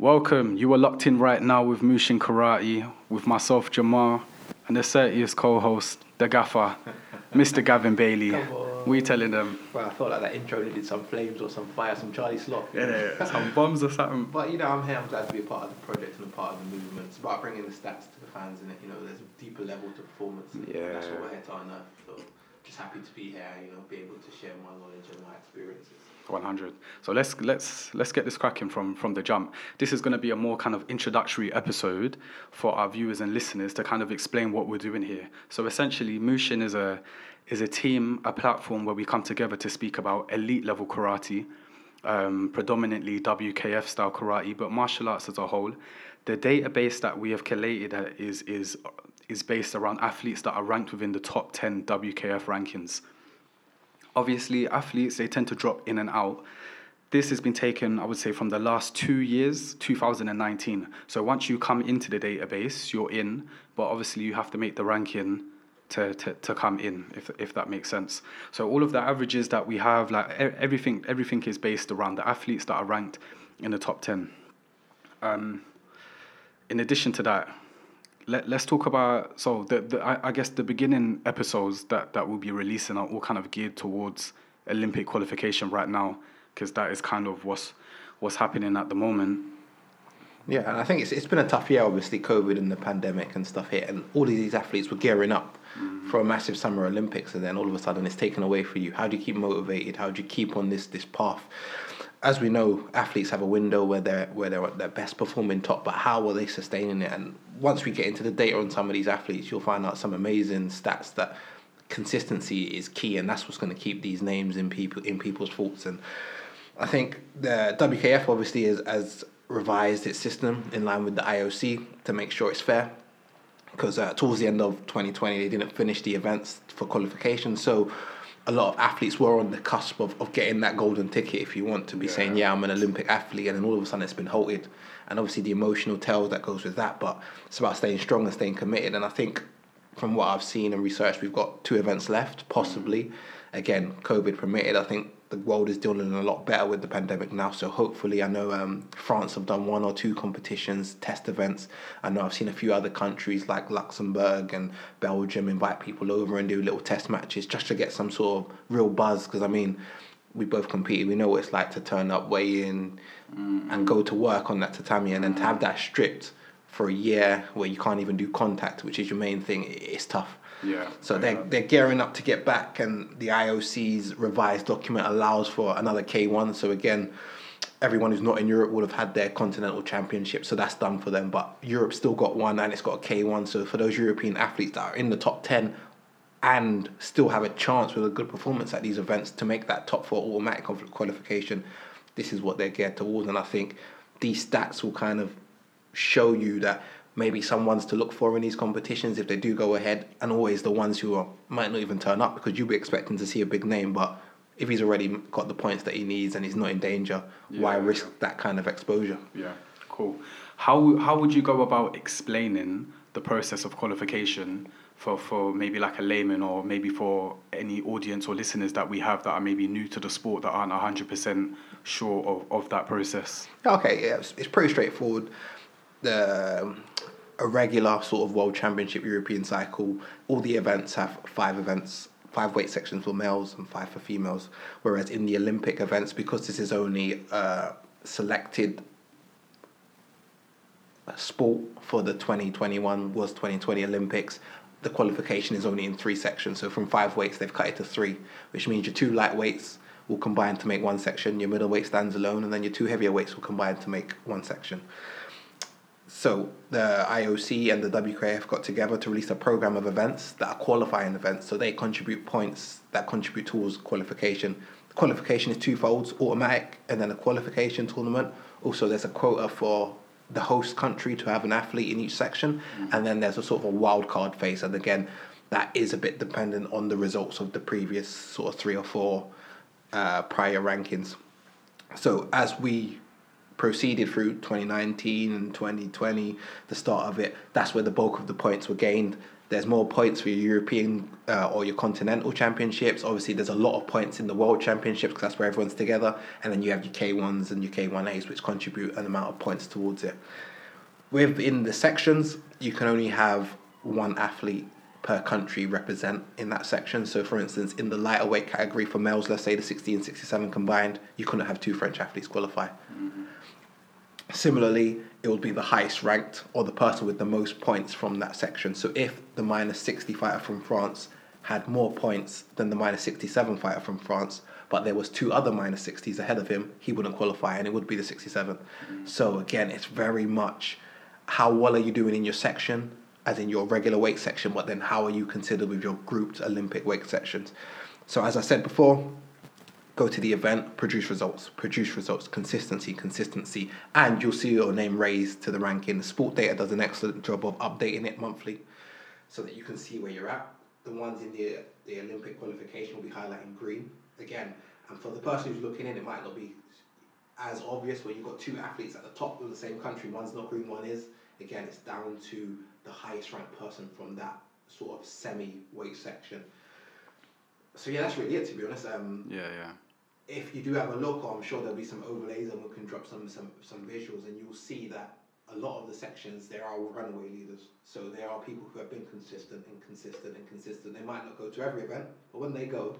Welcome. You are locked in right now with Mushin Karate, with myself, Jamar, and the 30th co host, the gaffer, Mr. Gavin Bailey. We telling them, Well, I felt like that intro needed some flames or some fire, some Charlie Sloth. yeah, some bombs or something. But you know, I'm here. I'm glad to be a part of the project and a part of the movement. It's about bringing the stats to the fans, and you know, there's a deeper level to performance. Yeah. that's what we're here to unearth. So, just happy to be here. You know, be able to share my knowledge and my experiences. 100. So let's let's let's get this cracking from from the jump. This is going to be a more kind of introductory episode for our viewers and listeners to kind of explain what we're doing here. So essentially, Mushin is a is a team, a platform where we come together to speak about elite level karate, um, predominantly WKF style karate, but martial arts as a whole. The database that we have collated is is is based around athletes that are ranked within the top 10 WKF rankings. Obviously athletes they tend to drop in and out. This has been taken i would say from the last two years 2019 so once you come into the database you're in but obviously you have to make the ranking to, to, to come in if, if that makes sense. So all of the averages that we have like everything everything is based around the athletes that are ranked in the top 10 um, in addition to that let, let's talk about so the, the I, I guess the beginning episodes that, that we'll be releasing are all kind of geared towards Olympic qualification right now because that is kind of what's what's happening at the moment. Yeah, and I think it's it's been a tough year, obviously, COVID and the pandemic and stuff here, and all of these athletes were gearing up mm-hmm. for a massive summer Olympics, and then all of a sudden it's taken away from you. How do you keep motivated? How do you keep on this this path? As we know, athletes have a window where they're where they're at their best performing top, but how are they sustaining it? And once we get into the data on some of these athletes, you'll find out some amazing stats that consistency is key, and that's what's going to keep these names in people in people's thoughts. And I think the WKF obviously has, revised its system in line with the IOC to make sure it's fair. Because uh, towards the end of 2020, they didn't finish the events for qualification. So a lot of athletes were on the cusp of, of getting that golden ticket, if you want to be saying, yeah, I'm an Olympic athlete. And then all of a sudden it's been halted. And obviously the emotional tale that goes with that. But it's about staying strong and staying committed. And I think from what I've seen and researched, we've got two events left, possibly. Mm. Again, COVID permitted. I think the world is dealing a lot better with the pandemic now. So hopefully, I know um, France have done one or two competitions, test events. I know I've seen a few other countries like Luxembourg and Belgium invite people over and do little test matches just to get some sort of real buzz. Because I mean, we both competed. We know what it's like to turn up, weigh in, and go to work on that tatami, and then to have that stripped for a year where you can't even do contact, which is your main thing, it's tough. Yeah. So they're, they're gearing up to get back, and the IOC's revised document allows for another K1. So again, everyone who's not in Europe would have had their continental championship, so that's done for them. But Europe still got one, and it's got a K1. So for those European athletes that are in the top 10 and still have a chance with a good performance at these events to make that top four automatic qualification, this is what they're geared towards. And I think these stats will kind of show you that maybe some ones to look for in these competitions if they do go ahead, and always the ones who are, might not even turn up because you'll be expecting to see a big name, but if he's already got the points that he needs and he's not in danger, why risk yeah. that kind of exposure? Yeah. Cool. How how would you go about explaining the process of qualification for, for maybe like a layman or maybe for any audience or listeners that we have that are maybe new to the sport that aren't hundred percent sure of, of that process? Okay, yeah, it's, it's pretty straightforward. The um, a regular sort of world championship European cycle, all the events have five events, five weight sections for males and five for females. Whereas in the Olympic events, because this is only uh, selected sport for the 2021 was 2020 Olympics, the qualification is only in three sections. So from five weights, they've cut it to three, which means your two lightweights will combine to make one section, your middleweight stands alone, and then your two heavier weights will combine to make one section. So the IOC and the WKF got together to release a program of events that are qualifying events. So they contribute points that contribute towards qualification. The qualification is twofold: automatic, and then a qualification tournament. Also, there's a quota for the host country to have an athlete in each section, and then there's a sort of a wild card phase. And again, that is a bit dependent on the results of the previous sort of three or four uh, prior rankings. So as we proceeded through 2019 and 2020, the start of it, that's where the bulk of the points were gained. There's more points for your European uh, or your continental championships. Obviously, there's a lot of points in the world championships because that's where everyone's together. And then you have your K1s and your K1As, which contribute an amount of points towards it. Within the sections, you can only have one athlete per country represent in that section. So, for instance, in the lighter weight category for males, let's say the 60 and 67 combined, you couldn't have two French athletes qualify. Mm-hmm. Similarly, it would be the highest ranked or the person with the most points from that section. So, if the minus 60 fighter from France had more points than the minus 67 fighter from France, but there was two other minus 60s ahead of him, he wouldn't qualify and it would be the 67. Mm-hmm. So, again, it's very much how well are you doing in your section as in your regular weight section, but then how are you considered with your grouped Olympic weight sections? So, as I said before, go to the event, produce results, produce results, consistency, consistency, and you'll see your name raised to the ranking. Sport Data does an excellent job of updating it monthly so that you can see where you're at. The ones in the, the Olympic qualification will be highlighting green. Again, and for the person who's looking in, it might not be as obvious where you've got two athletes at the top of the same country, one's not green, one is. Again, it's down to the highest ranked person from that sort of semi weight section. So yeah, that's really it to be honest. Um, yeah, yeah. If you do have a look, I'm sure there'll be some overlays and we can drop some some some visuals, and you'll see that a lot of the sections there are runaway leaders. So there are people who have been consistent and consistent and consistent. They might not go to every event, but when they go,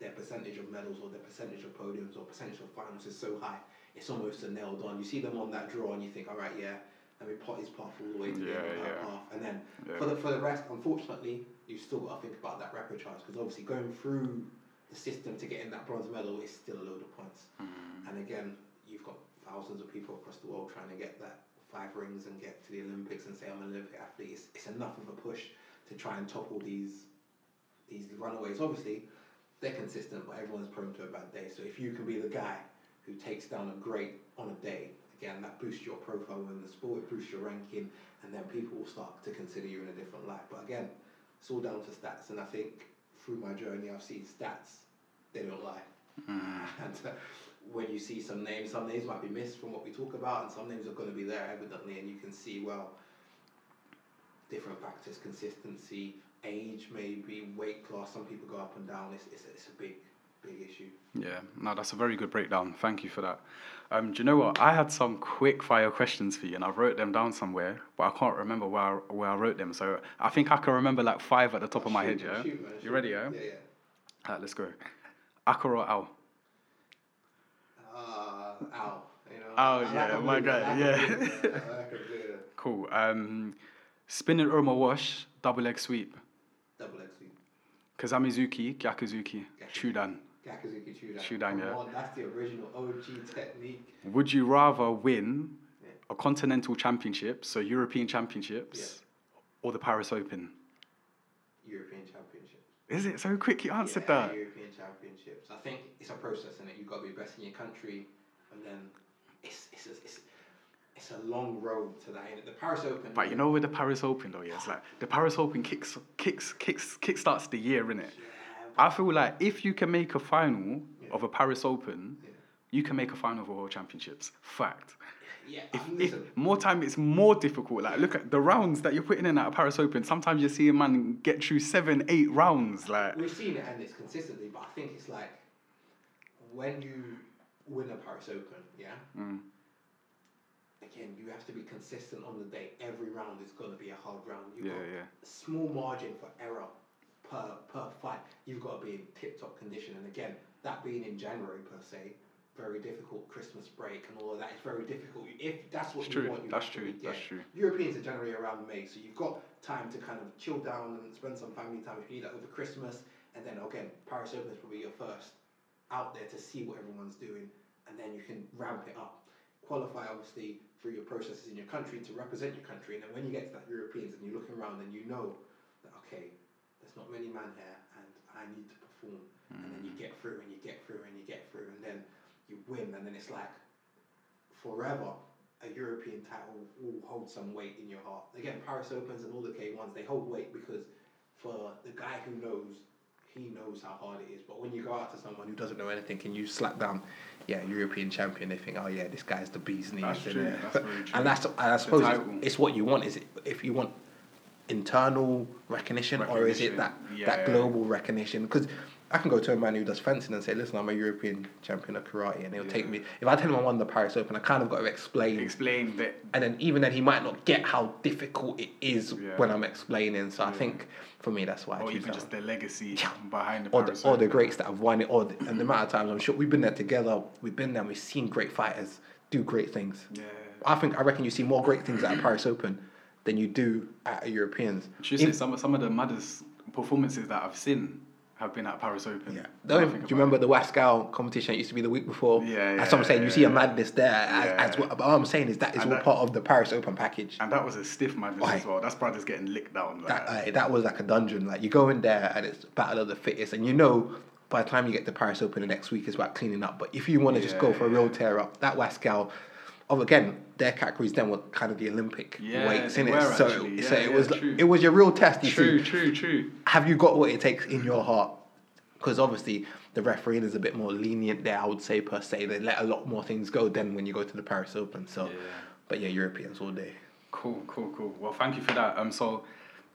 their percentage of medals or their percentage of podiums or percentage of finals is so high, it's almost a nailed on. You see them on that draw and you think, all right, yeah, and we plot his path all the way to the end of that path. And then yeah. for the for the rest, unfortunately, you've still got to think about that repechage because obviously going through the system to get in that bronze medal is still a load of points. Mm. And again, you've got thousands of people across the world trying to get that five rings and get to the Olympics and say I'm an Olympic athlete. It's, it's enough of a push to try and topple these these runaways. Obviously, they're consistent, but everyone's prone to a bad day. So if you can be the guy who takes down a great on a day again, that boosts your profile in the sport, it boosts your ranking, and then people will start to consider you in a different light. But again, it's all down to stats, and I think through my journey, I've seen stats, they don't lie. Mm. And uh, when you see some names, some names might be missed from what we talk about, and some names are going to be there evidently, and you can see, well, different factors, consistency, age, maybe weight class. Some people go up and down. It's, it's, it's a big big issue. Yeah, no, that's a very good breakdown. Thank you for that. Um, do you know what? I had some quick fire questions for you, and I wrote them down somewhere, but I can't remember where I, where I wrote them. So I think I can remember like five at the top of my head. Yeah, shoot, you ready? Yeah. Yeah, yeah. Alright, let's go. Aka or Ao? Uh, Ao. You know, Ao, yeah, like my guy. Yeah. cool. Um, spinning ura mawashi, double leg sweep. Double leg sweep. Kizamizuki, Gyakuzuki, Chudan. Gyakuzuki Chudan. Chudan, yeah. On, that's the original OG technique. Would you rather win yeah. a continental championship, so European championships, yeah. or the Paris Open? European championships. Is it so quick? You answered yeah, that. European championships. I think it's a process, and it you've got to be best in your country, and then it's it's it's. It's a long road to that. The Paris Open. But you know, with the Paris Open, though, yeah, it's like the Paris Open kicks, kicks, kicks, kick starts the year, innit? Yeah I feel like if you can make a final yeah. of a Paris Open, yeah. you can make a final of a World Championships. Fact. Yeah, if, if more time, it's more difficult. Like, look at the rounds that you're putting in at a Paris Open. Sometimes you see a man get through seven, eight rounds. Like we've seen it and it's consistently, but I think it's like when you win a Paris Open, yeah. Mm. Again, you have to be consistent on the day. Every round is going to be a hard round. You've yeah, yeah. small margin for error per per fight, you've got to be in tip top condition. And again, that being in January per se, very difficult. Christmas break and all of that is very difficult. If that's what it's you true. want, you that's true. That's true. Europeans are generally around May, so you've got time to kind of chill down and spend some family time if you need that over Christmas. And then again, Paris Open is probably your first out there to see what everyone's doing, and then you can ramp it up. Qualify obviously through your processes in your country to represent your country, and then when you get to that Europeans and you're looking around and you know that okay, not many man here, and I need to perform. Mm. And then you get through, and you get through, and you get through, and then you win, and then it's like forever. A European title will hold some weight in your heart. Again, Paris Opens and all the K ones they hold weight because for the guy who knows he knows how hard it is. But when you go out to someone who doesn't know anything and you slap down, yeah, European champion, they think, oh yeah, this guy's the bee's knees. That's true, that's very true. and that's, and I suppose it's, it's what you want. Is it if you want internal recognition, or is it that yeah. that global recognition? Because I can go to a man who does fencing and say, listen, I'm a European champion of karate, and he'll take me. If I tell him I won the Paris Open, I kind of got to explain Explain that. and then even then he might not get how difficult it is Yeah. when I'm explaining. So I think for me that's why. I Or choose even just the legacy behind the or the, Paris or the greats that have won it, or the, and the amount of times I'm sure we've been there together. We've been there. and We've seen great fighters do great things. Yeah. I think I reckon you see more great things at a Paris Open than you do at a Europeans. Should say some some of the maddest performances that I've seen have been at Paris Open. Yeah. Do you remember it. the Wascal competition that used to be the week before? Yeah, That's what I'm yeah, saying. You see a yeah. madness there. As, Yeah. as well. But all I'm saying is that is all that- part of the Paris Open package. And that was a stiff madness Why? as well. That's brothers getting licked down. Like, that uh, that was like a dungeon. Like you go in there and it's battle of the fittest, and you know by the time you get to Paris Open the next week, it's about cleaning up. But if you want to just go for a real tear up, that Wascal, of again their categories then were kind of the Olympic Yeah, weights in it. So, actually. so Yeah, it yeah, was true. it was your real test. You true, see, true, true. have you got what it takes in your heart? Because obviously the refereeing is a bit more lenient there. I would say per se they let a lot more things go than when you go to the Paris Open. So, but yeah, Europeans all day. Cool, cool, cool. Well, thank you for that. Um, so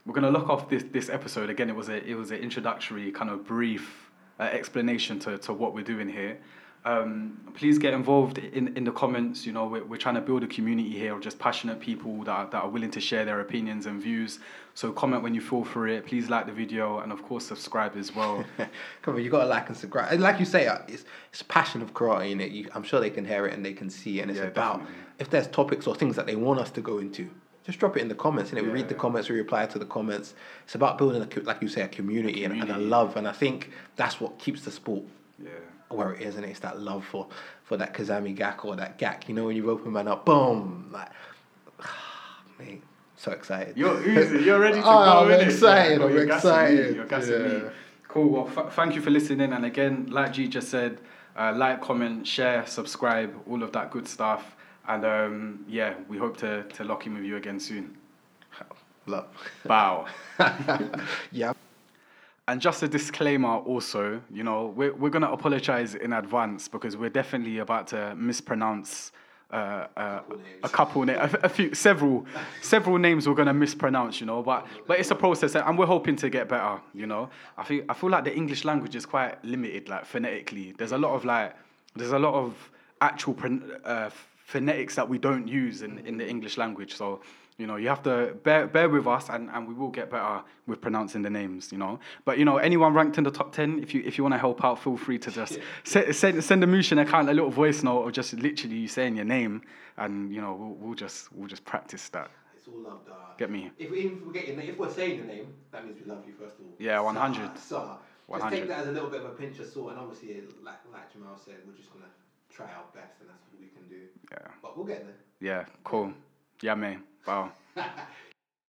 we're gonna look off this this episode again. It was a it was an introductory kind of brief uh, explanation to to what we're doing here. Um, please get involved in, in the comments. You know, we're, we're trying to build a community here of just passionate people that are, that are willing to share their opinions and views. So comment when you feel for it. Please like the video and of course subscribe as well. Come on, you got to like and subscribe. And like you say, uh, it's it's passion of karate in it. You, I'm sure they can hear it and they can see. And it's Yeah, about definitely. if there's topics or things that they want us to go into, just drop it in the comments. And we read the comments, we reply to the comments. It's about building a like you say a community, And, and a love. And I think that's what keeps the sport yeah. Where it is, and it's that love for for that Kizami Gak or that Gak. You know, when you open man up, boom, like, mate, so excited. You're easy. You're ready to Oh, go. I'm innit? excited, Yeah, I'm you're gassing excited. Me. You're gassing me. Cool. Well, f- thank you for listening. And again, like G just said, uh, like, comment, share, subscribe, all of that good stuff. And um, yeah, we hope to, to lock in with you again soon. love. Bow. yeah. And just a disclaimer also, you know, we're, we're going to apologize in advance because we're definitely about to mispronounce uh, uh, a couple, na- a, a few, several, several names we're going to mispronounce, you know, but, but it's a process and we're hoping to get better, you know. I feel, I feel like the English language is quite limited, like phonetically. There's a lot of like, there's a lot of actual uh, phonetics that we don't use in, in the English language. So, you know, you have to bear, bear with us and, and we will get better with pronouncing the names, you know. But, you know, anyone ranked in the top 10, if you if you want to help out, feel free to just send, send, send the Mushin account a little voice note or just literally you saying your name and, you know, we'll, we'll just we'll just practice that. It's all love, dog. Uh, get me. If we, if we get your name, if we're saying your name, that means we love you first of all. Yeah, 100. So, just take that as a little bit of a pinch of salt, and obviously, like like Jamal said, we're just gonna try our best, and that's what we can do. Yeah. But we'll get there. Yeah, cool. Yeah, man. Wow.